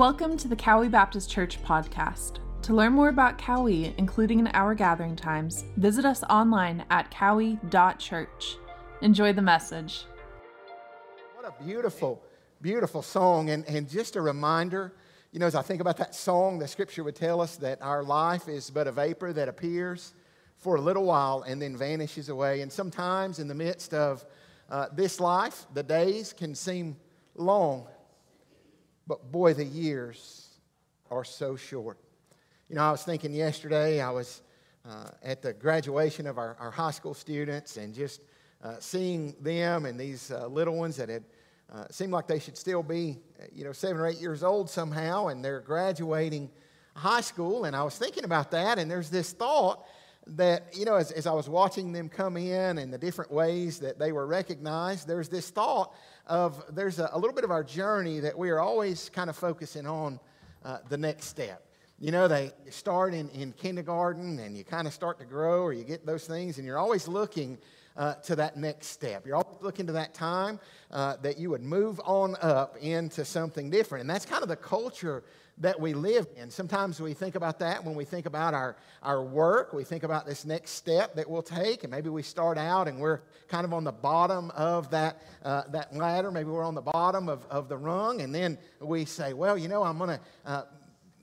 Welcome to the Cowie Baptist Church podcast. To learn more about Cowie, including in our gathering times, visit us online at cowie.church. Enjoy the message. What a beautiful, beautiful song. And, and just a reminder, you know, as I think about that song, the scripture would tell us that our life is but a vapor that appears for a little while and then vanishes away. And sometimes in the midst of uh, this life, the days can seem long but boy, the years are so short. You know, I was thinking yesterday, I was uh, at the graduation of our, our, high school students and just uh, seeing them and these uh, little ones that had uh, seemed like they should still be, you know, seven or eight years old somehow, and they're graduating high school. And I was thinking about that, and there's this thought that, you know, as, as I was watching them come in and the different ways that they were recognized, there's this thought of there's a, a, little bit of our journey that we are always kind of focusing on uh, the next step. You know, they start in, in kindergarten and you kind of start to grow or you get those things, and you're always looking uh, to that next step. You're always looking to that time uh, that you would move on up into something different. And that's kind of the culture that we live in. Sometimes we think about that when we think about our, our work. We think about this next step that we'll take, and maybe we start out and we're kind of on the bottom of that, uh, that ladder. Maybe we're on the bottom of, of the rung, and then we say, well, you know, I'm going to, uh,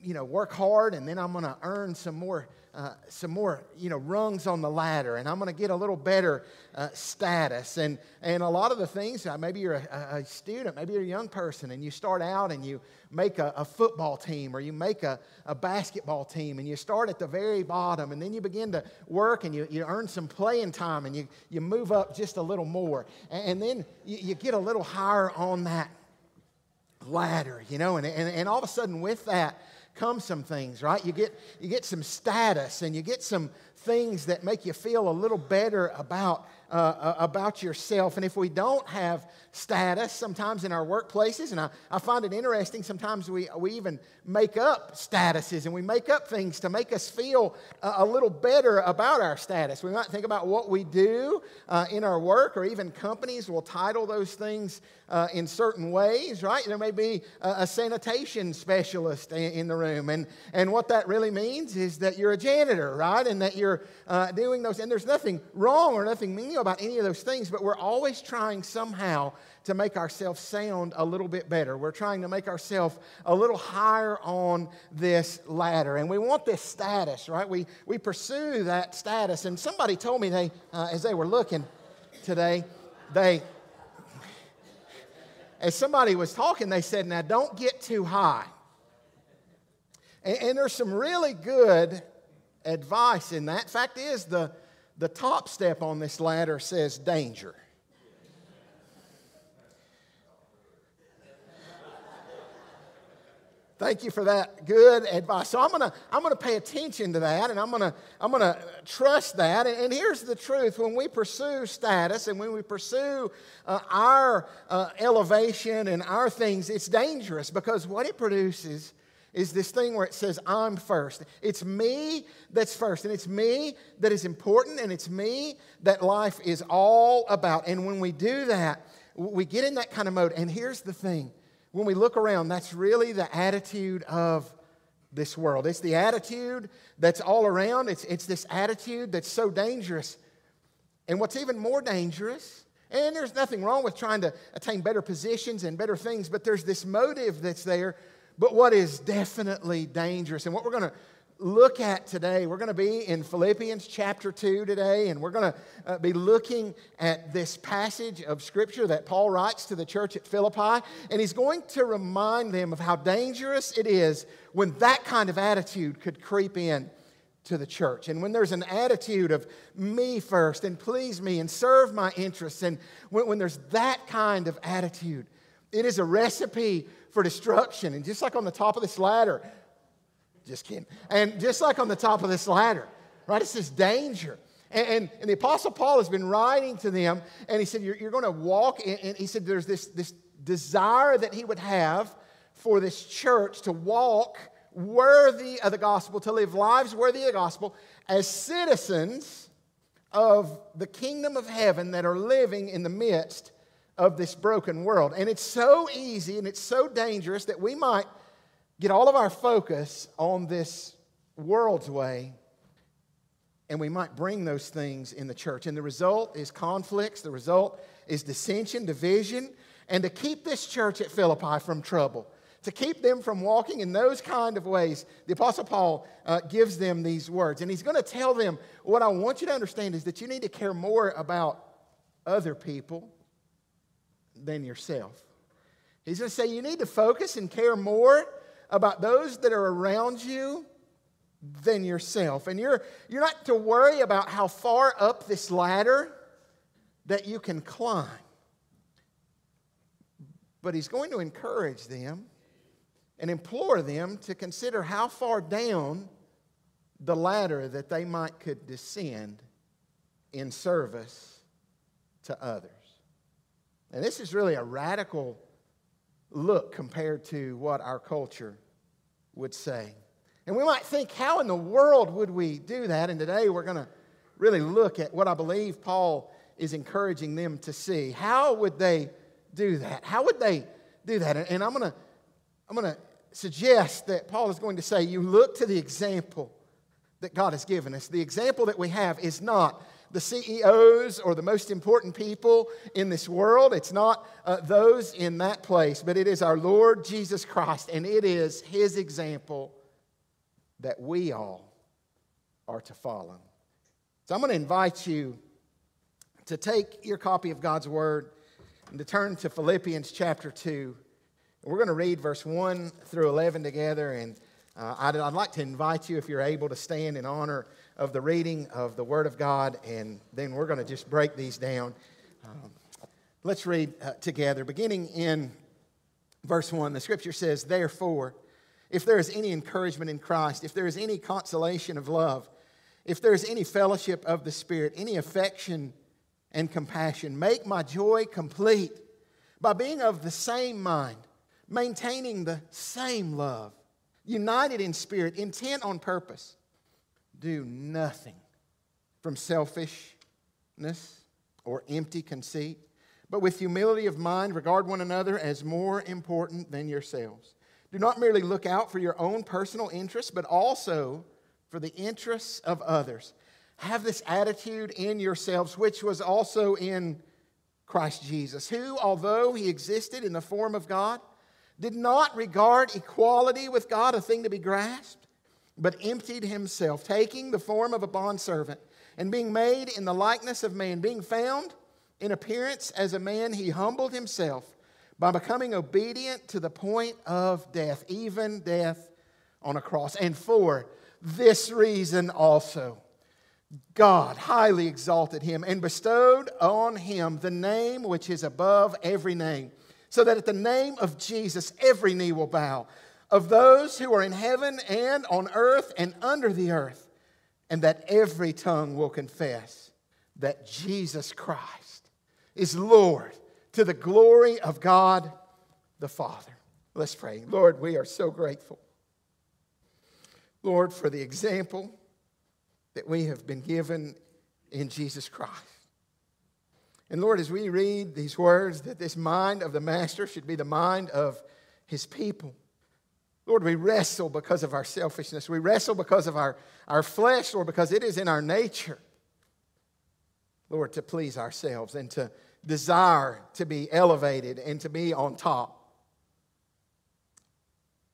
you know, work hard, and then I'm going to earn some more uh, some more, you know, rungs on the ladder, and I'm going to get a little better uh, status. And, and a lot of the things, uh, maybe you're a, a, student, maybe you're a young person, and you start out and you make a, a football team or you make a, a, basketball team, and you start at the very bottom, and then you begin to work and you, you earn some playing time, and you, you move up just a little more. And, and then you, you get a little higher on that ladder, you know, and, and, and all of a sudden with that, come some things, right? You get, you get some status and you get some things that make you feel a little better about uh, uh, about yourself. And if we don't have status, sometimes in our workplaces, and I, I find it interesting, sometimes we, we even make up statuses and we make up things to make us feel a, a little better about our status. We might think about what we do uh, in our work, or even companies will title those things uh, in certain ways, right? There may be a, a sanitation specialist in, in, the room, and, and what that really means is that you're a janitor, right? And that you're uh, doing those, and there's nothing wrong or nothing mean about any of those things, but we're always trying somehow to make ourselves sound a little bit better. We're trying to make ourselves a little higher on this ladder. And we want this status, right? We, we pursue that status. And somebody told me they, uh, as they were looking today, they, as somebody was talking, they said, now don't get too high. And, and there's some really good advice in that. Fact is, the the top step on this ladder says danger. Thank you for that good advice. So I'm gonna I'm gonna pay attention to that, and I'm gonna I'm gonna trust that. And, and here's the truth: when we pursue status and when we pursue uh, our uh, elevation and our things, it's dangerous because what it produces is this thing where it says, I'm first. It's me that's first, and it's me that is important, and it's me that life is all about. And when we do that, we get in that kind of mode. And here's the thing when we look around, that's really the attitude of this world. It's the attitude that's all around, it's, it's this attitude that's so dangerous. And what's even more dangerous, and there's nothing wrong with trying to attain better positions and better things, but there's this motive that's there but what is definitely dangerous, and what we're going to look at today, we're going to be in Philippians chapter 2 today, and we're going to uh, be looking at this passage of Scripture that Paul writes to the church at Philippi, and he's going to remind them of how dangerous it is when that kind of attitude could creep in to the church. And when there's an attitude of me first and please me and serve my interests, and when, when there's that kind of attitude, it is a recipe for destruction. And just like on the top of this ladder, just kidding. And just like on the top of this ladder, right? It's this danger. And, and, and the Apostle Paul has been writing to them, and he said, You're, you're going to walk, in, and he said, There's this, this desire that he would have for this church to walk worthy of the gospel, to live lives worthy of the gospel as citizens of the kingdom of heaven that are living in the midst of this broken world. And it's so easy and it's so dangerous that we might get all of our focus on this world's way, and we might bring those things in the church. And the result is conflicts, the result is dissension, division, and to keep this church at Philippi from trouble to keep them from walking in those kind of ways, the Apostle Paul uh, gives them these words. And he's going to tell them what I want you to understand is that you need to care more about other people than yourself. He's going to say you need to focus and care more about those that are around you than yourself. And you're, you're not to worry about how far up this ladder that you can climb. But he's going to encourage them and implore them to consider how far down the ladder that they might could descend in service to others. And this is really a radical look compared to what our culture would say. And we might think, how in the world would we do that? And today we're going to really look at what I believe Paul is encouraging them to see. How would they do that? How would they do that? And I'm going to I'm going to suggest that Paul is going to say, you look to the example that God has given us. The example that we have is not the CEOs or the most important people in this world. It's not uh, those in that place, but it is our Lord Jesus Christ, and it is his example that we all are to follow. So I'm going to invite you to take your copy of God's Word and to turn to Philippians chapter 2. We're going to read verse 1 through 11 together, and uh, I'd, I'd, like to invite you, if you're able, to stand in honor of the reading of the Word of God, and then we're going to just break these down. Um, let's read uh, together. Beginning in verse 1, the scripture says, Therefore, if there is any encouragement in Christ, if there is any consolation of love, if there is any fellowship of the Spirit, any affection and compassion, make my joy complete by being of the same mind maintaining the same love, united in spirit, intent on purpose. Do nothing from selfishness or empty conceit, but with humility of mind, regard one another as more important than yourselves. Do not merely look out for your own personal interests, but also for the interests of others. Have this attitude in yourselves, which was also in Christ Jesus, who, although he existed in the form of God, did not regard equality with God a thing to be grasped, but emptied himself, taking the form of a bondservant, and being made in the likeness of man, being found in appearance as a man, he humbled himself by becoming obedient to the point of death, even death on a cross. And for this reason also, God highly exalted him and bestowed on him the name which is above every name so that at the name of Jesus, every knee will bow of those who are in heaven and on earth and under the earth, and that every tongue will confess that Jesus Christ is Lord to the glory of God the Father. Let's pray. Lord, we are so grateful. Lord, for the example that we have been given in Jesus Christ. And Lord, as we read these words, that this mind of the Master should be the mind of his people. Lord, we wrestle because of our selfishness. We wrestle because of our, our flesh, Lord, because it is in our nature, Lord, to please ourselves and to desire to be elevated and to be on top.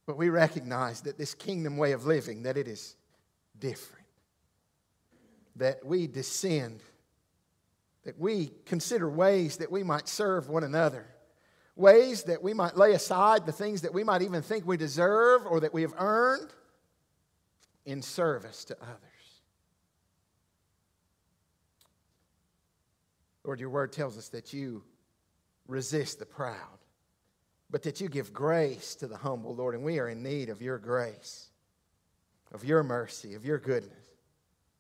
But we recognize that this kingdom way of living, that it is different. That we descend that we consider ways that we might serve one another, ways that we might lay aside the things that we might even think we deserve or that we have earned in service to others. Lord, your word tells us that you resist the proud, but that you give grace to the humble, Lord, and we are in need of your grace, of your mercy, of your goodness.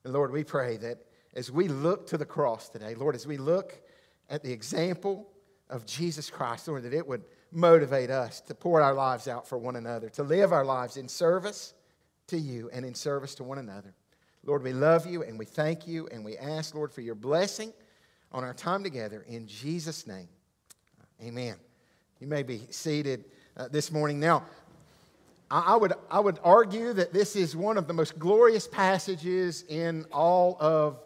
And Lord, we pray that as we look to the cross today, Lord, as we look at the example of Jesus Christ, Lord, that it would motivate us to pour our lives out for one another, to live our lives in service to you and in service to one another. Lord, we love you and we thank you and we ask, Lord, for your blessing on our time together in Jesus' name. Amen. You may be seated uh, this morning. Now, I would, I would argue that this is one of the most glorious passages in all of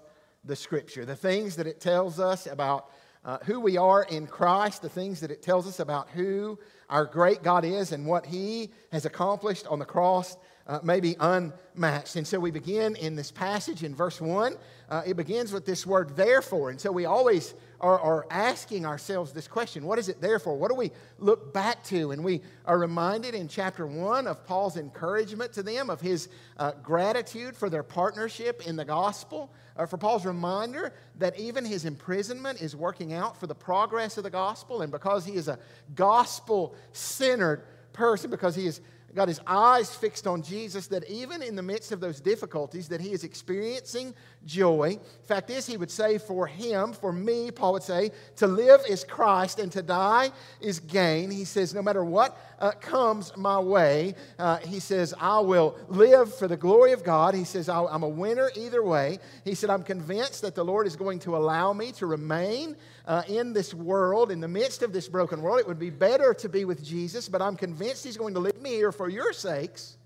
the Scripture. The things that it tells us about uh, who we are in Christ, the things that it tells us about who our great God is and what He has accomplished on the cross uh, may be unmatched. And so we begin in this passage in verse 1. Uh, it begins with this word therefore. And so we always are, are asking ourselves this question what is it there for? What do we look back to? And we are reminded in chapter 1 of Paul's encouragement to them, of his uh, gratitude for their partnership in the gospel, uh, for Paul's reminder that even his imprisonment is working out for the progress of the gospel. And because he is a gospel centered person, because he is got his eyes fixed on Jesus, that even in the midst of those difficulties, that he is experiencing joy. Fact is, he would say for him, for me, Paul would say, to live is Christ and to die is gain. He says, no matter what uh, comes my way, uh, he says, I will live for the glory of God. He says, I'm a winner either way. He said, I'm convinced that the Lord is going to allow me to remain uh, in this world, in the midst of this broken world. It would be better to be with Jesus, but I'm convinced He's going to leave me here for your sakes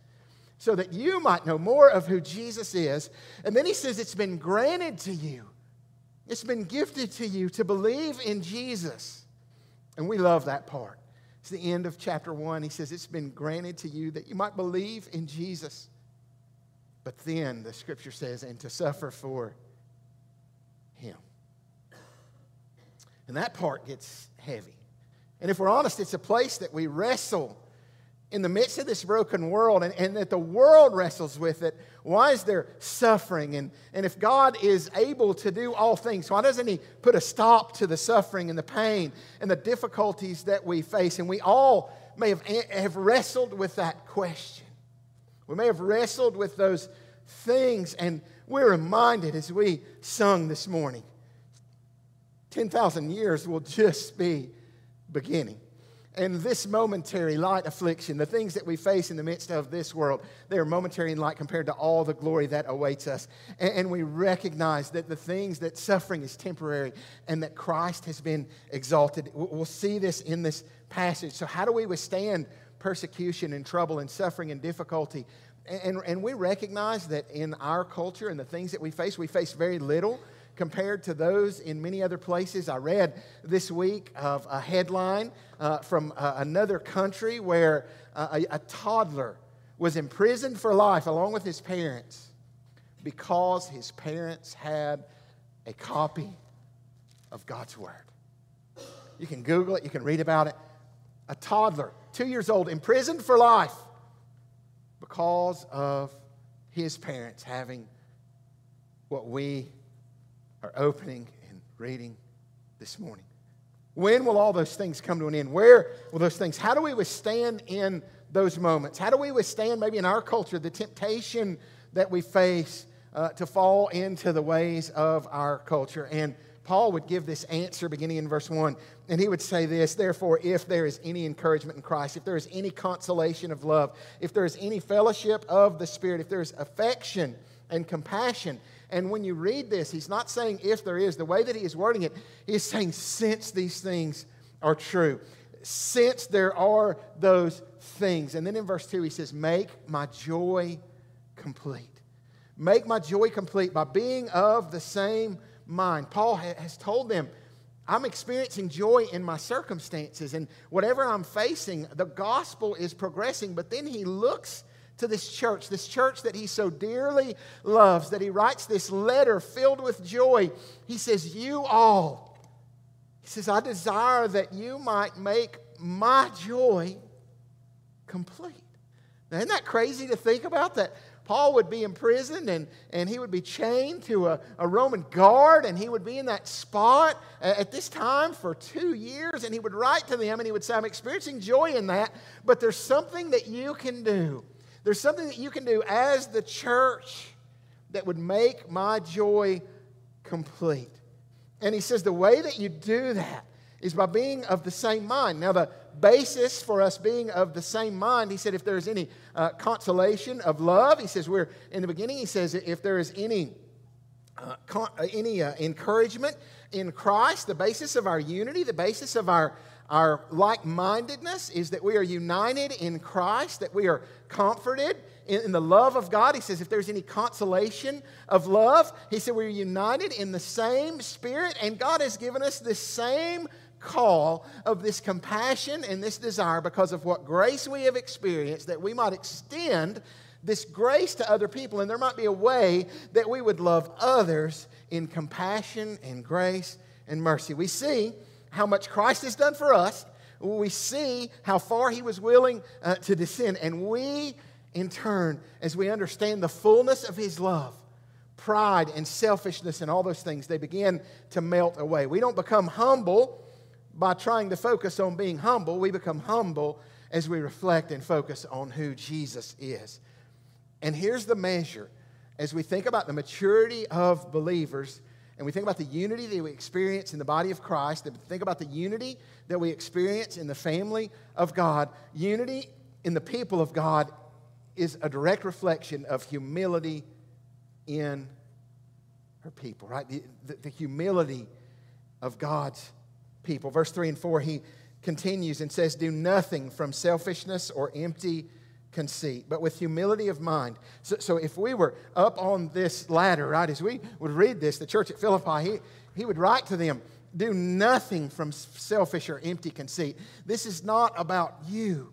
so that you might know more of who Jesus is. And then He says, It's been granted to you, it's been gifted to you to believe in Jesus. And we love that part. It's the end of chapter one. He says, It's been granted to you that you might believe in Jesus. But then the scripture says, and to suffer for him. And that part gets heavy. And if we're honest, it's a place that we wrestle in the midst of this broken world and, and that the world wrestles with it. Why is there suffering? And, and if God is able to do all things, why doesn't He put a stop to the suffering and the pain and the difficulties that we face? And we all may have, have wrestled with that question. We may have wrestled with those things, and we're reminded as we sung this morning 10,000 years will just be beginning. And this momentary light affliction, the things that we face in the midst of this world, they are momentary in light compared to all the glory that awaits us. And, and, we recognize that the things that suffering is temporary and that Christ has been exalted. We'll see this in this passage. So, how do we withstand persecution and trouble and suffering and difficulty? And, and we recognize that in our culture and the things that we face, we face very little compared to those in many other places. I read this week of a headline uh, from uh, another country where uh, a, a toddler was imprisoned for life along with his parents because his parents had a copy of God's Word. You can Google it, you can read about it. A toddler, two years old, imprisoned for life because of his parents having what we are opening and reading this morning. When will all those things come to an end? Where will those things? How do we withstand in those moments? How do we withstand, maybe in our culture, the temptation that we face uh, to fall into the ways of our culture? And Paul would give this answer beginning in verse 1, and he would say this Therefore, if there is any encouragement in Christ, if there is any consolation of love, if there is any fellowship of the Spirit, if there is affection and compassion, and when you read this, he's not saying if there is. The way that he is wording it, he is saying since these things are true. Since there are those things. And then in verse 2, he says, Make my joy complete. Make my joy complete by being of the same mind. Paul has told them, I'm experiencing joy in my circumstances and whatever I'm facing, the gospel is progressing. But then he looks to this church, this church that he so dearly loves, that he writes this letter filled with joy. He says, You all, he says, I desire that you might make my joy complete. Now, isn't that crazy to think about that? Paul would be imprisoned and, and he would be chained to a, a Roman guard and he would be in that spot at this time for two years and he would write to them and he would say, I'm experiencing joy in that, but there's something that you can do. There's something that you can do as the church that would make my joy complete. And he says the way that you do that is by being of the same mind. Now, the basis for us being of the same mind, he said, if there's any uh, consolation of love, he says, we're in the beginning, he says, if there is any. Uh, con- uh, any uh, encouragement in Christ, the basis of our unity, the basis of our Our like mindedness is that we are united in Christ, that we are comforted in, in, the love of God. He says, if there's any consolation of love, he said, we're united in the same spirit, and God has given us the same call of this compassion and this desire because of what grace we have experienced that we might extend this grace to other people. And there might be a way that we would love others in compassion and grace and mercy. We see how much Christ has done for us. We see how far he was willing uh, to descend. And we, in turn, as we understand the fullness of his love, pride and selfishness and all those things, they begin to melt away. We don't become humble by trying to focus on being humble. We become humble as we reflect and focus on who Jesus is. And here's the measure as we think about the maturity of believers and we think about the unity that we experience in the body of Christ, and think about the unity that we experience in the family of God, unity in the people of God is a direct reflection of humility in her people, right? The, the, the humility of God's people. Verse 3 and 4, he continues and says, Do nothing from selfishness or empty conceit, but with humility of mind. So, so, if we were up on this ladder, right, as we would read this, the church at Philippi, he, he would write to them, do nothing from selfish or empty conceit. This is not about you.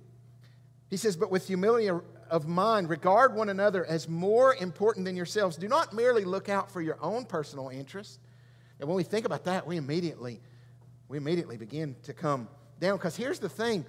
He says, but with humility of mind, regard one another as more important than yourselves. Do not merely look out for your own personal interests. And when we think about that, we immediately, we immediately begin to come down. Because here's the thing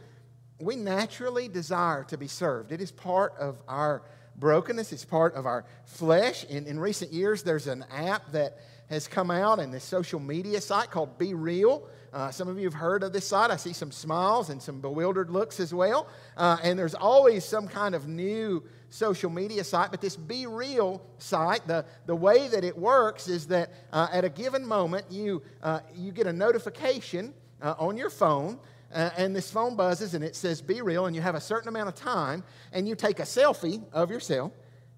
we naturally desire to be served. It is part of our brokenness, it's part of our flesh. In, in recent years, there's an app that has come out and this social media site called Be Real. Uh, some of you have heard of this site. I see some smiles and some bewildered looks as well. Uh, and there's always some kind of new social media site. But this Be Real site, the, the way that it works is that uh, at a given moment, you, uh, you get a notification uh, on your phone uh, and this phone buzzes and it says be real and you have a certain amount of time and you take a selfie of yourself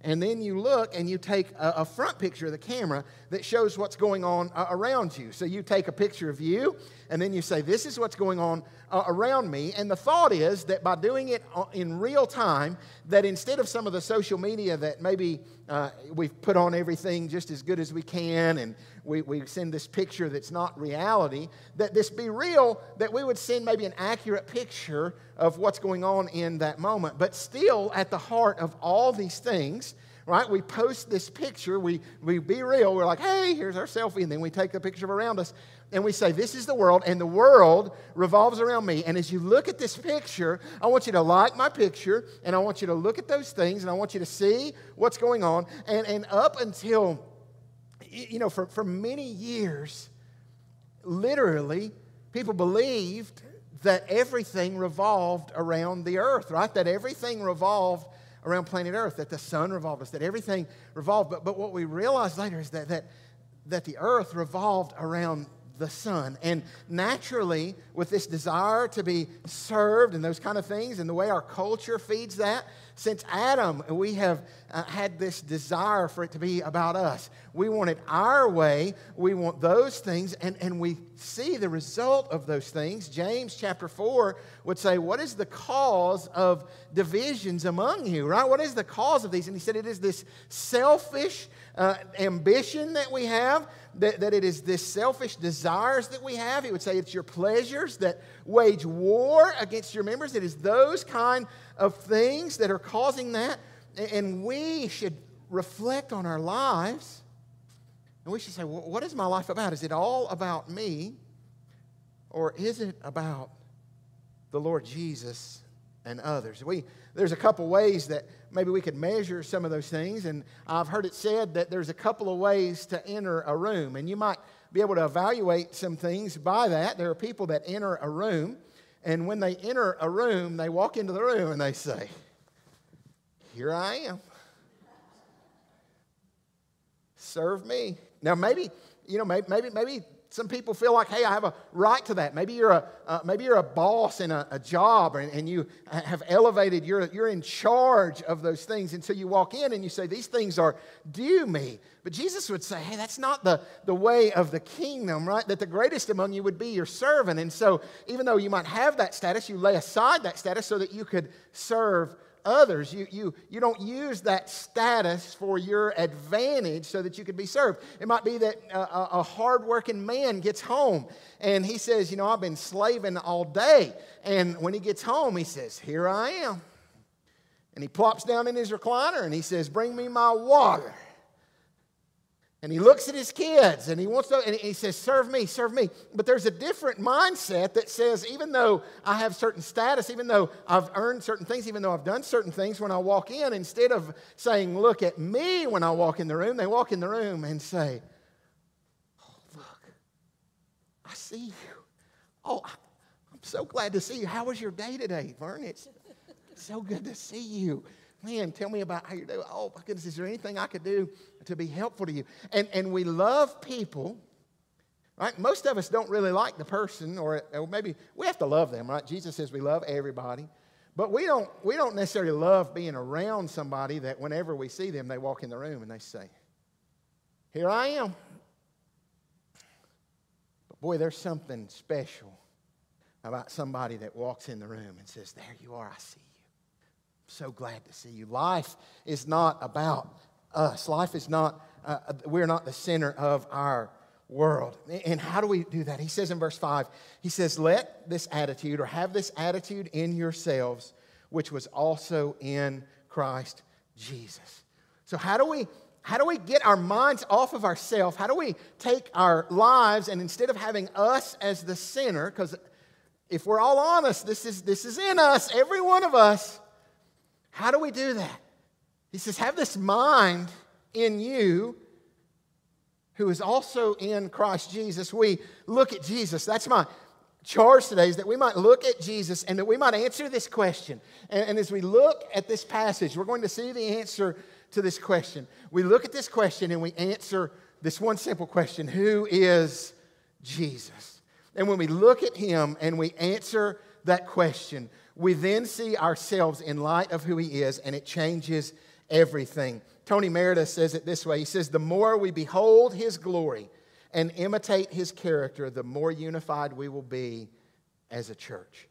and then you look and you take a, a front picture of the camera that shows what's going on uh, around you. So you take a picture of you and then you say this is what's going on uh, around me. And the thought is that by doing it uh, in real time that instead of some of the social media that maybe uh, we've put on everything just as good as we can and we, we send this picture that's not reality, that this be real, that we would send maybe an accurate picture of what's going on in that moment. But still, at the heart of all these things, right, we post this picture, we, we be real, we're like, hey, here's our selfie, and then we take the picture of around us, and we say, This is the world, and the world revolves around me. And as you look at this picture, I want you to like my picture, and I want you to look at those things, and I want you to see what's going on. And, and up until you know, for, for many years, literally, people believed that everything revolved around the earth, right? That everything revolved around planet Earth, that the sun revolved us, that everything revolved. But, but what we realized later is that, that, that the earth revolved around the sun. And naturally, with this desire to be served and those kind of things, and the way our culture feeds that, since Adam, we have uh, had this desire for it to be about us. We want it our way. We want those things, and, and we see the result of those things. James chapter 4 would say, What is the cause of divisions among you, right? What is the cause of these? And he said, It is this selfish uh, ambition that we have, that, that it is this selfish desires that we have. He would say, It's your pleasures that wage war against your members. It is those kind of things that are causing that. And we should reflect on our lives and we should say, well, what is my life about? Is it all about me? Or is it about the Lord Jesus and others? We, there's a couple ways that maybe we could measure some of those things. And I've heard it said that there's a couple of ways to enter a room. And you might be able to evaluate some things by that. There are people that enter a room and when they enter a room, they walk into the room and they say, Here I am. Serve me. Now, maybe, you know, maybe, maybe, maybe Some people feel like, hey, I have a right to that. Maybe you're a, uh, maybe you're a boss in a, a job and, and, you have elevated, you're, you're in charge of those things. until you walk in and you say, these things are due me. But Jesus would say, hey, that's not the, the way of the kingdom, right? That the greatest among you would be your servant. And so even though you might have that status, you lay aside that status so that you could serve others. You, you, you don't use that status for your advantage so that you could be served. It might be that a, a hardworking man gets home and he says, You know, I've been slaving all day. And when he gets home, he says, Here I am. And he plops down in his recliner and he says, Bring me my water. And he looks at his kids and he wants to, and he says, Serve me, serve me. But there's a different mindset that says, even though I have certain status, even though I've earned certain things, even though I've done certain things, when I walk in, instead of saying, Look at me when I walk in the room, they walk in the room and say, Oh, look, I see you. Oh, I'm so glad to see you. How was your day today, Vern? It's so good to see you man, tell me about how you're doing. Oh, my goodness, is there anything I could do to be helpful to you? And, and we love people, right? Most of us don't really like the person, or, or maybe we have to love them, right? Jesus says we love everybody. But we don't, we don't necessarily love being around somebody that whenever we see them, they walk in the room and they say, Here I am. But boy, there's something special about somebody that walks in the room and says, There you are, I see you so glad to see you. Life is not about us. Life is not, uh, we're not the center of our world. And how do we do that? He says in verse 5, he says, Let this attitude or have this attitude in yourselves, which was also in Christ Jesus. So, how do we how do we get our minds off of ourselves? How do we take our lives and instead of having us as the center, because if we're all honest, this is, this is in us, every one of us, how do we do that? He says, Have this mind in you who is also in Christ Jesus. We look at Jesus. That's my charge today is that we might look at Jesus and that we might answer this question. And, and, as we look at this passage, we're going to see the answer to this question. We look at this question and we answer this one simple question Who is Jesus? And when we look at him and we answer that question, we then see ourselves in light of who He is, and it changes everything. Tony Merida says it this way He says, The more we behold His glory and imitate His character, the more unified we will be as a church.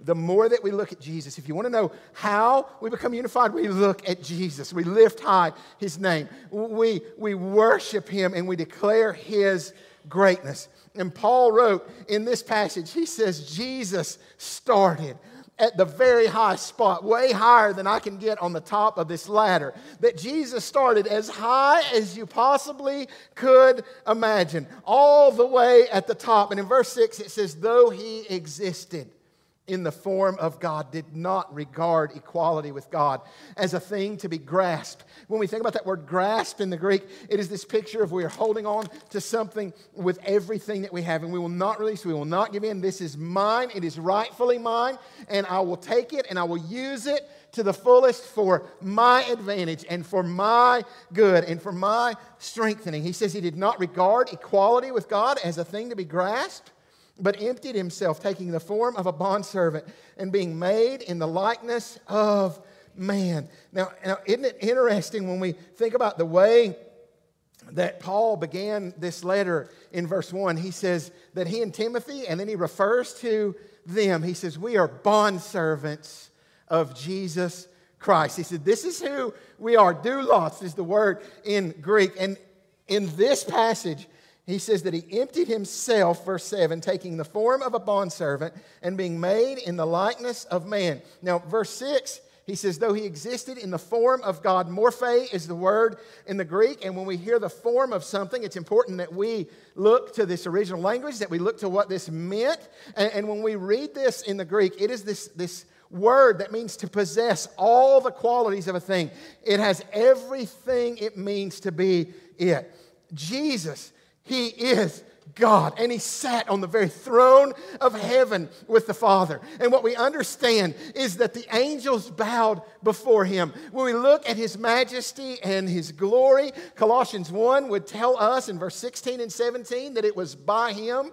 The more that we look at Jesus, if you want to know how we become unified, we look at Jesus. We lift high His name. We, we worship Him and we declare His greatness. And Paul wrote in this passage, he says, Jesus started at the very high spot, way higher than I can get on the top of this ladder. That Jesus started as high as you possibly could imagine, all the way at the top. And in verse 6, it says, Though he existed in the form of God, did not regard equality with God as a thing to be grasped. When we think about that word grasp in the Greek, it is this picture of we are holding on to something with everything that we have, and we will not release, we will not give in. This is mine, it is rightfully mine, and I will take it and I will use it to the fullest for my advantage and for my good and for my strengthening. He says he did not regard equality with God as a thing to be grasped but emptied himself, taking the form of a bondservant and being made in the likeness of man. Now, now, isn't it interesting when we think about the way that Paul began this letter in verse 1? He says that he and Timothy, and then he refers to them. He says, We are bondservants of Jesus Christ. He said, This is who we are. Doulos is the word in Greek. And in this passage, he says that he emptied himself, verse 7, taking the form of a bondservant and being made in the likeness of man. Now, verse 6, he says, though he existed in the form of God, morphe is the word in the Greek. And when we hear the form of something, it's important that we look to this original language, that we look to what this meant. And, and when we read this in the Greek, it is this, this word that means to possess all the qualities of a thing. It has everything it means to be it. Jesus he is God, and he sat on the very throne of heaven with the Father. And what we understand is that the angels bowed before him. When we look at his majesty and his glory, Colossians 1 would tell us in verse 16 and 17 that it was by him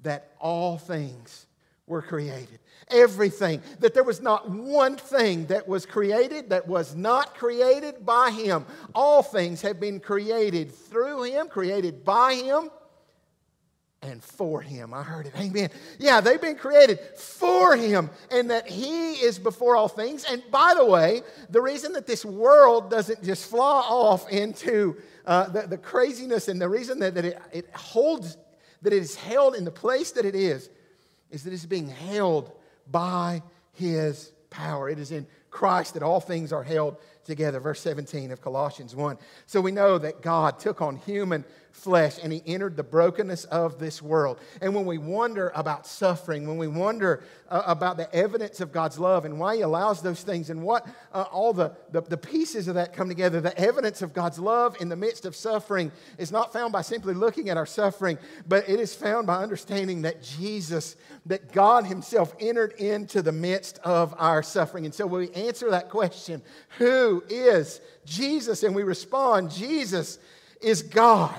that all things were created everything, that there was not one thing that was created that was not created by Him. All things have been created through Him, created by Him, and for Him. I heard it. Amen. Yeah, they've been created for Him, and that He is before all things. And by the way, the reason that this world doesn't just fly off into uh, the, the, craziness and the reason that, that it, it holds, that it is held in the place that it is, is that it's being held by his power. It is in Christ that all things are held together. Verse 17 of Colossians 1. So we know that God took on human flesh and he entered the brokenness of this world. And when we wonder about suffering, when we wonder uh, about the evidence of God's love and why he allows those things and what uh, all the, the, the pieces of that come together, the evidence of God's love in the midst of suffering is not found by simply looking at our suffering, but it is found by understanding that Jesus, that God himself entered into the midst of our suffering. And so when we answer that question, who is Jesus? And we respond, Jesus is God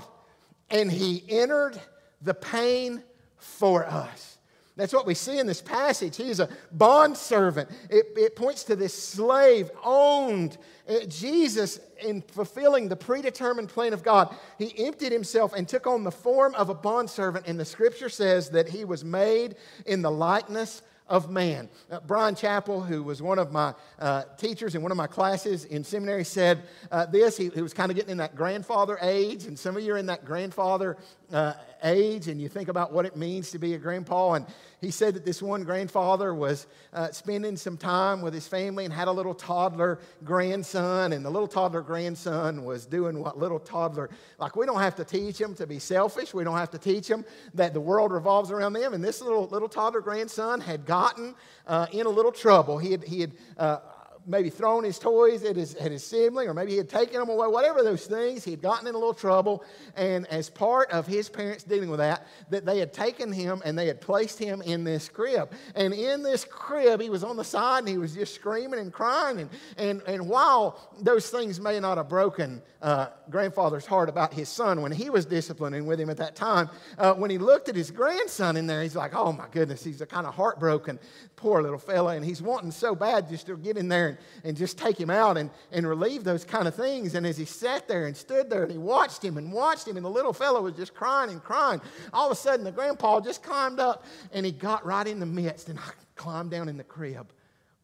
and he entered the pain for us. That's what we see in this passage. He's a bondservant. It, it points to this slave owned. Uh, Jesus, in fulfilling the predetermined plan of God, he emptied himself and took on the form of a bondservant. And the scripture says that he was made in the likeness of man. Uh, Bryan Chapell, who was one of my uh, teachers in one of my classes in seminary, said uh, this. He, he was kind of getting in that grandfather age, and some of you are in that grandfather uh, age and you think about what it means to be a grandpa. And he said that this one grandfather was uh, spending some time with his family and had a little toddler grandson. And the little toddler grandson was doing what little toddler, like we don't have to teach him to be selfish. We don't have to teach him that the world revolves around them. And this little, little toddler grandson had gotten uh, in a little trouble. He had, he had uh, maybe thrown his toys at his, at his sibling, or maybe he had taken them away, whatever those things, he had gotten in a little trouble. And as part of his parents dealing with that, that they had taken him and they had placed him in this crib. And in this crib, he was on the side and he was just screaming and crying. And, and, and while those things may not have broken uh, grandfather's heart about his son when he was disciplining with him at that time, uh, when he looked at his grandson in there, he's like, oh my goodness, he's a kind of heartbroken, poor little fella. And he's wanting so bad just to get in there and, and just take him out and, and relieve those kind of things. And as he sat there and stood there and he watched him and watched him, and the little fellow was just crying and crying, all of a sudden the grandpa just climbed up and he got right in the midst and I climbed down in the crib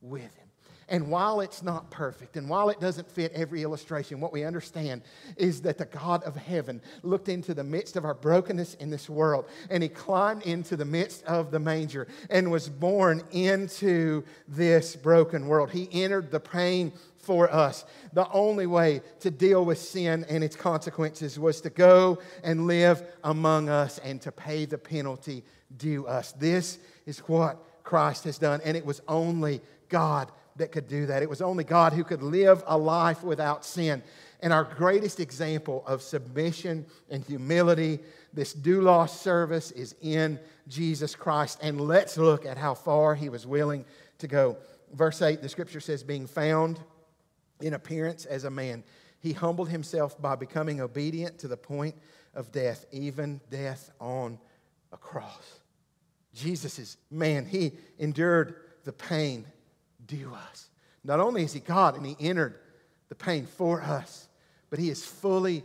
with him. And while it's not perfect and while it doesn't fit every illustration, what we understand is that the God of heaven looked into the midst of our brokenness in this world and he climbed into the midst of the manger and was born into this broken world. He entered the pain for us. The only way to deal with sin and its consequences was to go and live among us and to pay the penalty due us. This is what Christ has done, and it was only God that could do that. It was only God who could live a life without sin. And our greatest example of submission and humility, this doulos service, is in Jesus Christ. And let's look at how far he was willing to go. Verse 8, the scripture says, being found in appearance as a man, he humbled himself by becoming obedient to the point of death, even death on a cross. Jesus is man. He endured the pain due us. Not only is he God and he entered the pain for us, but he is fully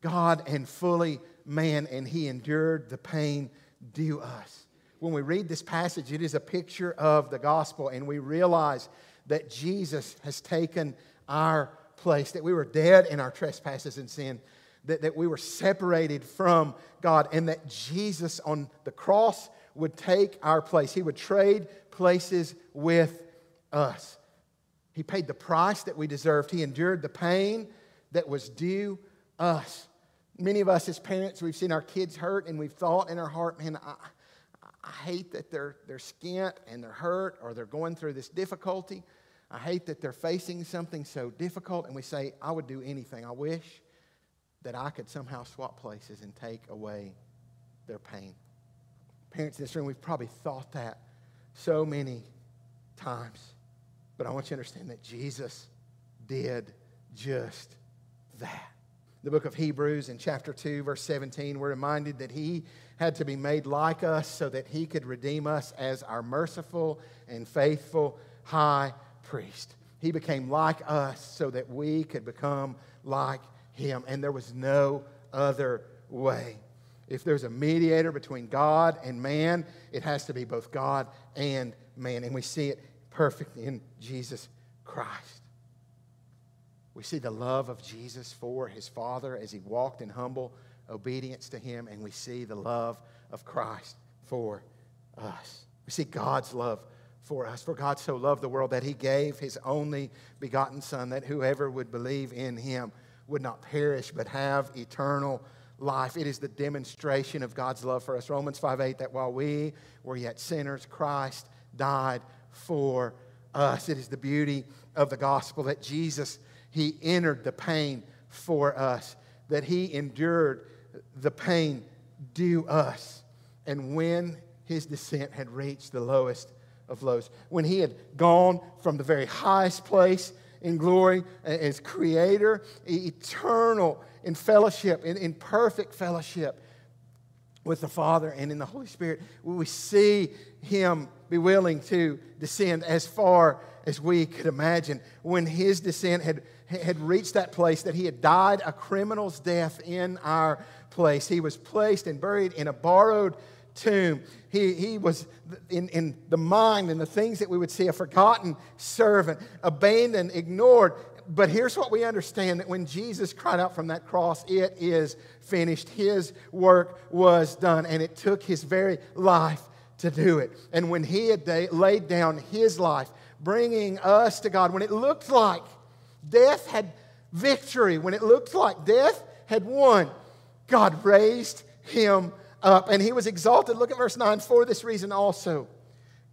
God and fully man, and he endured the pain due us. When we read this passage, it is a picture of the gospel, and we realize that Jesus has taken our place, that we were dead in our trespasses and sin, that, that we were separated from God, and that Jesus on the cross would take our place. He would trade places with us. He paid the price that we deserved. He endured the pain that was due us. Many of us as parents, we've seen our kids hurt and we've thought in our heart, man, I, I hate that they're, they're skint and they're hurt or they're going through this difficulty. I hate that they're facing something so difficult. And we say, I would do anything. I wish that I could somehow swap places and take away their pain. Parents in this room, we've probably thought that so many times. But I want you to understand that Jesus did just that. The book of Hebrews in chapter 2, verse 17, we're reminded that he had to be made like us so that he could redeem us as our merciful and faithful high priest. He became like us so that we could become like him. And there was no other way. If there's a mediator between God and man, it has to be both God and man. And we see it perfect in Jesus Christ. We see the love of Jesus for his Father as he walked in humble obedience to him, and we see the love of Christ for us. We see God's love for us. For God so loved the world that he gave his only begotten Son, that whoever would believe in him would not perish but have eternal life. It is the demonstration of God's love for us. Romans 5 8, that while we were yet sinners, Christ died for us. It is the beauty of the gospel that Jesus, He entered the pain for us, that He endured the pain due us. And when His descent had reached the lowest of lows, when He had gone from the very highest place in glory as creator, eternal in fellowship, in, in perfect fellowship with the Father and in the Holy Spirit. We see Him be willing to descend as far as we could imagine. When His descent had, had reached that place that He had died a criminal's death in our place, He was placed and buried in a borrowed tomb. He, he was in, in the mind and the things that we would see a forgotten servant, abandoned, ignored. But here's what we understand that when Jesus cried out from that cross, it is finished. His work was done, and it took his very life to do it. And when he had laid down his life, bringing us to God, when it looked like death had victory, when it looked like death had won, God raised him up and he was exalted. Look at verse 9. For this reason also,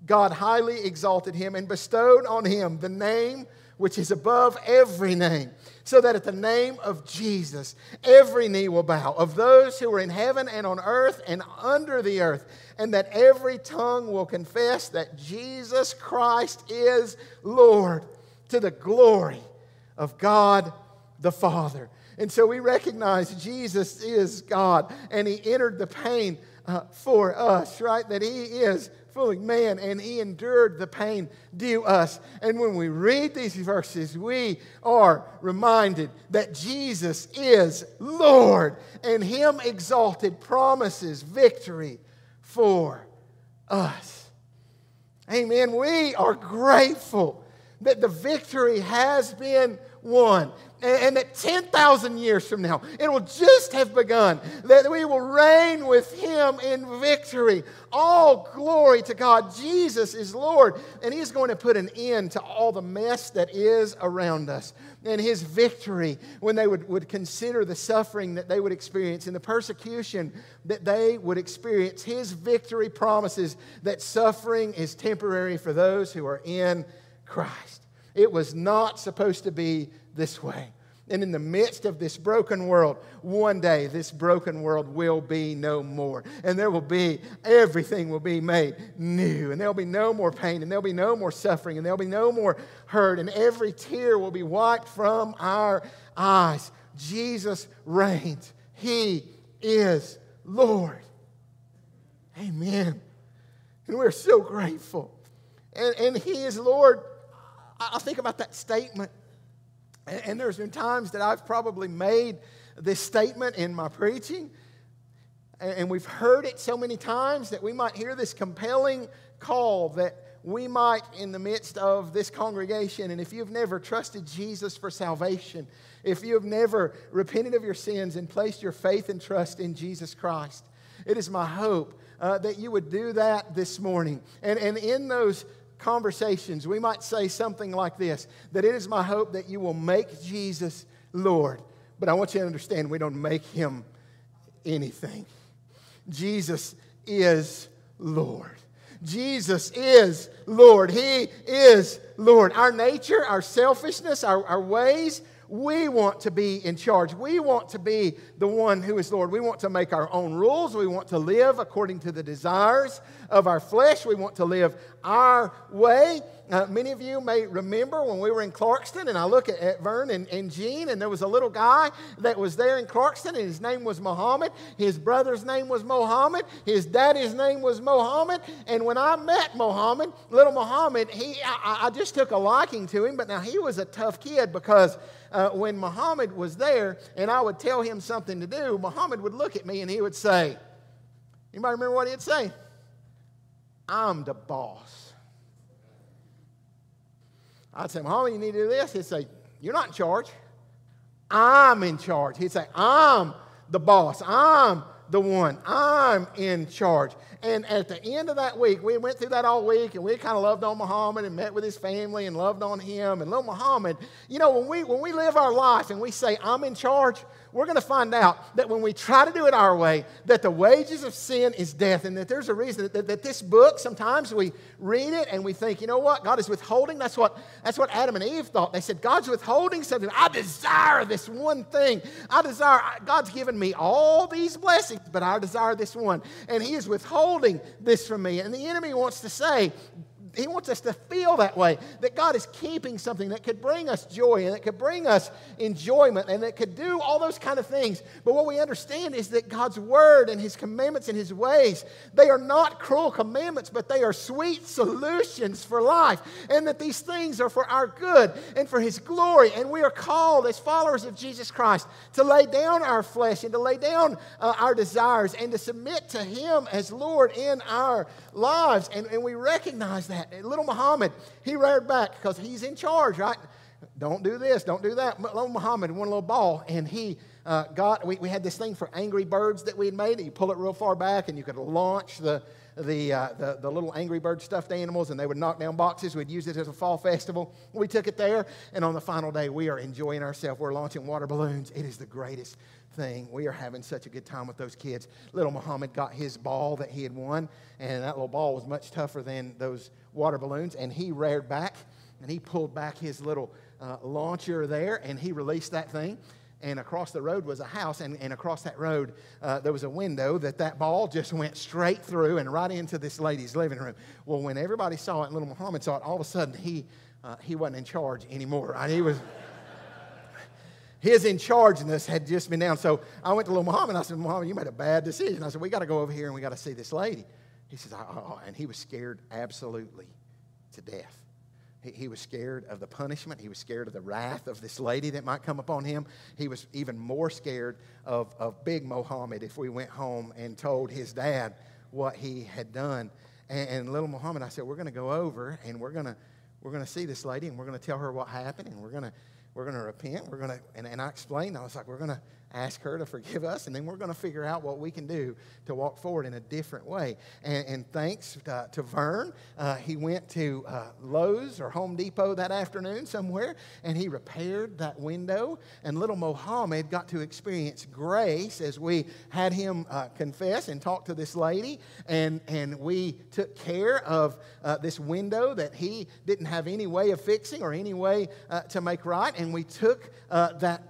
God highly exalted him and bestowed on him the name which is above every name, so that at the name of Jesus, every knee will bow, of those who are in heaven and on earth and under the earth, and that every tongue will confess that Jesus Christ is Lord to the glory of God the Father. And so we recognize Jesus is God and he entered the pain uh, for us, right? That he is fully man and he endured the pain due us. And when we read these verses, we are reminded that Jesus is Lord and him exalted promises victory for us. Amen. We are grateful that the victory has been won and that 10,000 years from now, it will just have begun, that we will reign with him in victory. All glory to God. Jesus is Lord, and he's going to put an end to all the mess that is around us. And his victory, when they would, would consider the suffering that they would experience and the persecution that they would experience, his victory promises that suffering is temporary for those who are in Christ. It was not supposed to be this way. And in the midst of this broken world, one day this broken world will be no more. And there will be, everything will be made new. And there'll be no more pain, and there'll be no more suffering, and there'll be no more hurt, and every tear will be wiped from our eyes. Jesus reigns. He is Lord. Amen. And we're so grateful. And, and He is Lord. I think about that statement and there's been times that I've probably made this statement in my preaching, and we've heard it so many times that we might hear this compelling call that we might, in the midst of this congregation, and if you've never trusted Jesus for salvation, if you have never repented of your sins and placed your faith and trust in Jesus Christ, it is my hope uh, that you would do that this morning. And, and in those conversations, we might say something like this that it is my hope that you will make Jesus Lord. But I want you to understand we don't make him anything. Jesus is Lord. Jesus is Lord. He is Lord. Our nature, our selfishness, our, our ways We want to be in charge. We want to be the one who is Lord. We want to make our own rules. We want to live according to the desires of our flesh. We want to live our way. Uh, many of you may remember when we were in Clarkston, and I look at, at Vern and, and Jean, and there was a little guy that was there in Clarkston, and his name was Mohammed. His brother's name was Mohammed. His daddy's name was Mohammed. And when I met Mohammed, little Mohammed, he, I, I just took a liking to him, but now he was a tough kid because uh, when Muhammad was there and I would tell him something to do, Muhammad would look at me and he would say, Anybody remember what he'd say? I'm the boss. I'd say, Muhammad, you need to do this. He'd say, You're not in charge. I'm in charge. He'd say, I'm the boss. I'm the one. I'm in charge. And at the end of that week, we went through that all week and we kind of loved on Muhammad and met with his family and loved on him. And little Muhammad, you know, when we, when we live our life and we say, I'm in charge, we're going to find out that when we try to do it our way, that the wages of sin is death, and that there's a reason that, that, that, this book, sometimes we read it and we think, you know what, God is withholding. That's what, that's what Adam and Eve thought. They said, God's withholding something. I desire this one thing. I desire, God's given me all these blessings, but I desire this one. And He is withholding this from me. And the enemy wants to say, he wants us to feel that way that God is keeping something that could bring us joy and that could bring us enjoyment and that could do all those kind of things. But what we understand is that God's word and his commandments and his ways, they are not cruel commandments, but they are sweet solutions for life. And that these things are for our good and for his glory. And we are called as followers of Jesus Christ to lay down our flesh and to lay down uh, our desires and to submit to him as Lord in our lives. And, and we recognize that Little Muhammad, he reared back because he's in charge, right? Don't do this, don't do that. Little Muhammad won a little ball, and he uh, got, we, we had this thing for Angry Birds that we had made. You pull it real far back, and you could launch the, the, uh, the, the, little Angry Bird stuffed animals, and they would knock down boxes. We'd use it as a fall festival. We took it there, and on the final day, we are enjoying ourselves. We're launching water balloons. It is the greatest thing. We are having such a good time with those kids. Little Muhammad got his ball that he had won, and that little ball was much tougher than those water balloons, and he reared back and he pulled back his little uh, launcher there and he released that thing. And across the road was a house, and, and across that road uh, there was a window that that ball just went straight through and right into this lady's living room. Well, when everybody saw it, little Muhammad saw it, all of a sudden he, uh, he wasn't in charge anymore. Right? He was his in chargeness had just been down. So I went to little Muhammad. I said, Muhammad, you made a bad decision. I said, we got to go over here and we got to see this lady. He says, oh, and he was scared absolutely to death. He, he was scared of the punishment. He was scared of the wrath of this lady that might come upon him. He was even more scared of, of Big Mohammed if we went home and told his dad what he had done. And, and little Mohammed, I said, we're going to go over and we're going to we're going to see this lady and we're going to tell her what happened and we're going to we're going to repent. We're going to, and, and I explained, I was like, we're going to ask her to forgive us, and then we're going to figure out what we can do to walk forward in a different way. And, and thanks to, to Vern, uh, he went to uh, Lowe's or Home Depot that afternoon somewhere, and he repaired that window. And little Mohammed got to experience grace as we had him uh, confess and talk to this lady, and, and we took care of uh, this window that he didn't have any way of fixing or any way uh, to make right, and we took uh, that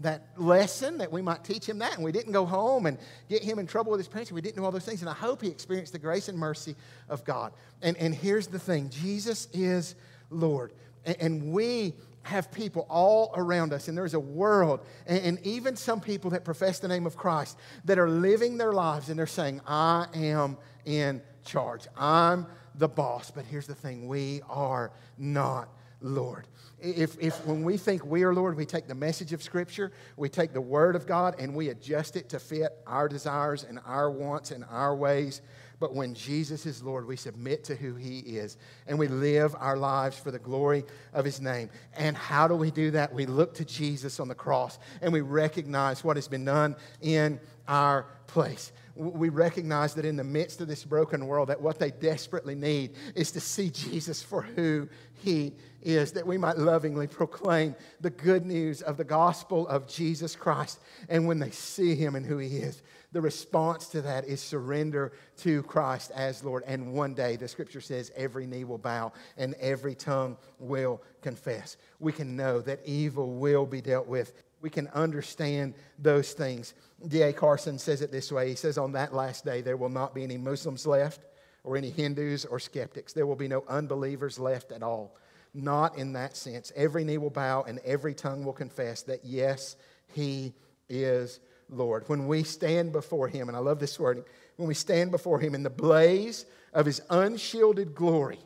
that lesson that we might teach him that. And we didn't go home and get him in trouble with his parents. We didn't do all those things. And I hope he experienced the grace and mercy of God. And, and here's the thing Jesus is Lord. And, and we have people all around us, and there's a world, and, and even some people that profess the name of Christ that are living their lives and they're saying, I am in charge. I'm the boss. But here's the thing we are not Lord. If, if when we think we are Lord, we take the message of Scripture, we take the Word of God, and we adjust it to fit our desires and our wants and our ways. But when Jesus is Lord, we submit to who He is and we live our lives for the glory of His name. And how do we do that? We look to Jesus on the cross and we recognize what has been done in our place we recognize that in the midst of this broken world that what they desperately need is to see jesus for who he is that we might lovingly proclaim the good news of the gospel of Jesus Christ. And when they see him and who he is, the response to that is surrender to Christ as Lord. And one day, the scripture says, every knee will bow and every tongue will confess. We can know that evil will be dealt with. We can understand those things. D.A. Carson says it this way He says, On that last day, there will not be any Muslims left, or any Hindus or skeptics. There will be no unbelievers left at all. Not in that sense. Every knee will bow and every tongue will confess that, yes, He is Lord. When we stand before Him, and I love this word, when we stand before Him in the blaze of His unshielded glory,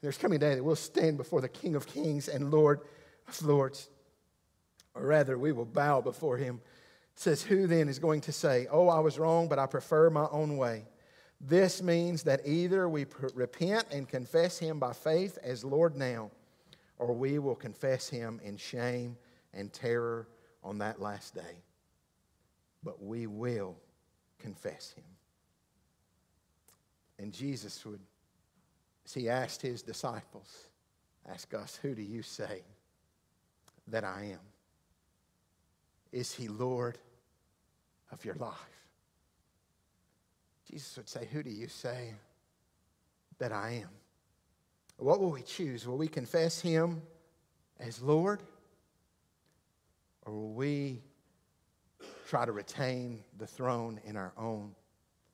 there's coming a day that we'll stand before the King of Kings and Lord of Lords. Or rather, we will bow before Him. It says, Who then is going to say, Oh, I was wrong, but I prefer my own way? This means that either we repent and confess Him by faith as Lord now, or we will confess Him in shame and terror on that last day but we will confess him. And Jesus would, as he asked his disciples, ask us, Who do you say that I am? Is he Lord of your life? Jesus would say, Who do you say that I am? What will we choose? Will we confess him as Lord? Or will we try to retain the throne in our own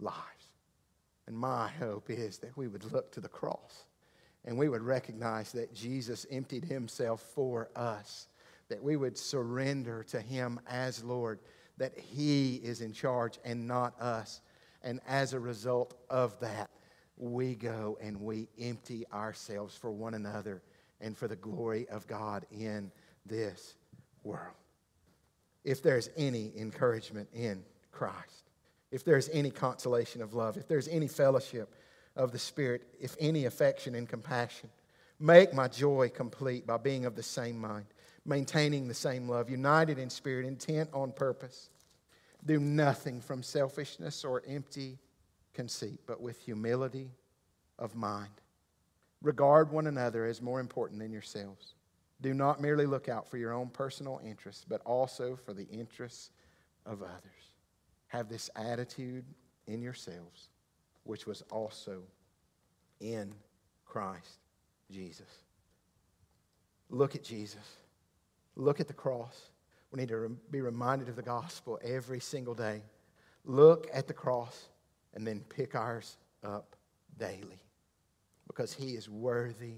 lives. And my hope is that we would look to the cross and we would recognize that Jesus emptied himself for us, that we would surrender to him as Lord, that he is in charge and not us. And as a result of that, we go and we empty ourselves for one another and for the glory of God in this world if there's any encouragement in Christ, if there's any consolation of love, if there's any fellowship of the Spirit, if any affection and compassion. Make my joy complete by being of the same mind, maintaining the same love, united in spirit, intent on purpose. Do nothing from selfishness or empty conceit, but with humility of mind. Regard one another as more important than yourselves. Do not merely look out for your own personal interests, but also for the interests of others. Have this attitude in yourselves, which was also in Christ Jesus. Look at Jesus. Look at the cross. We need to be reminded of the gospel every single day. Look at the cross and then pick ours up daily because he is worthy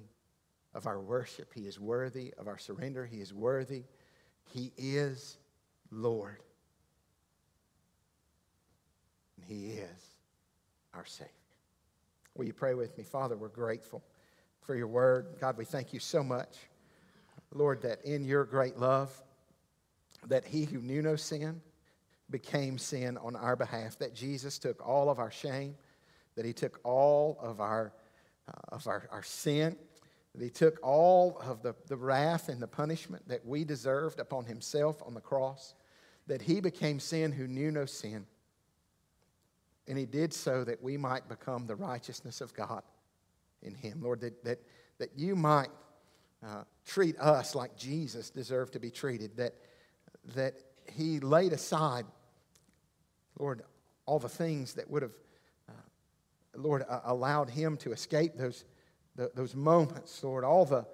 of our worship. He is worthy of our surrender. He is worthy. He is Lord. And He is our Savior. Will you pray with me? Father, we're grateful for your word. God, we thank you so much, Lord, that in your great love, that he who knew no sin became sin on our behalf, that Jesus took all of our shame, that he took all of our, uh, of our, our sin, that he took all of the, the wrath and the punishment that we deserved upon himself on the cross, that he became sin who knew no sin. And he did so that we might become the righteousness of God in him. Lord, that, that, that you might uh, treat us like Jesus deserved to be treated, that, that he laid aside, Lord, all the things that would have, uh, Lord, uh, allowed him to escape those the, those moments, Lord, all the,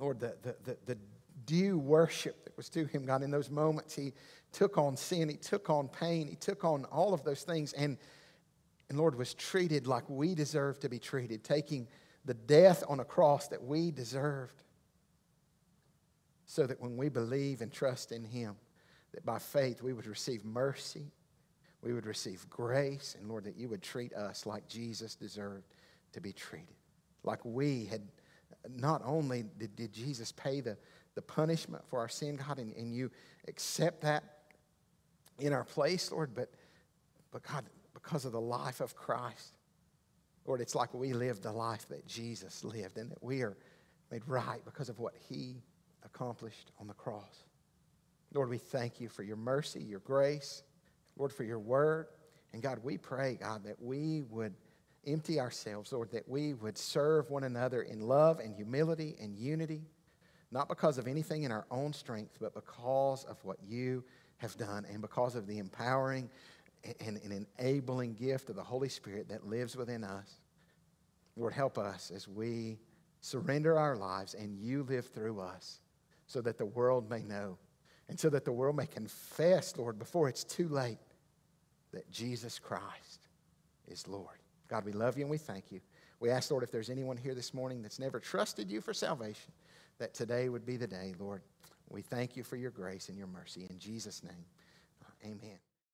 Lord, the, the, the, the due worship that was due him, God, in those moments, he took on sin, he took on pain, he took on all of those things, and, and Lord, was treated like we deserve to be treated, taking the death on a cross that we deserved, so that when we believe and trust in him, that by faith we would receive mercy, we would receive grace, and Lord, that you would treat us like Jesus deserved to be treated. Like we had, not only did, did Jesus pay the, the punishment for our sin, God, and, and you accept that in our place, Lord, but, but God, because of the life of Christ, Lord, it's like we live the life that Jesus lived and that we are made right because of what he accomplished on the cross. Lord, we thank you for your mercy, your grace, Lord, for your word. And God, we pray, God, that we would empty ourselves, Lord, that we would serve one another in love and humility and unity, not because of anything in our own strength, but because of what you have done and because of the empowering and, and enabling gift of the Holy Spirit that lives within us. Lord, help us as we surrender our lives and you live through us so that the world may know and so that the world may confess, Lord, before it's too late, that Jesus Christ is Lord. God, we love you and we thank you. We ask, Lord, if there's anyone here this morning that's never trusted you for salvation, that today would be the day, Lord. We thank you for your grace and your mercy. In Jesus' name, uh, amen.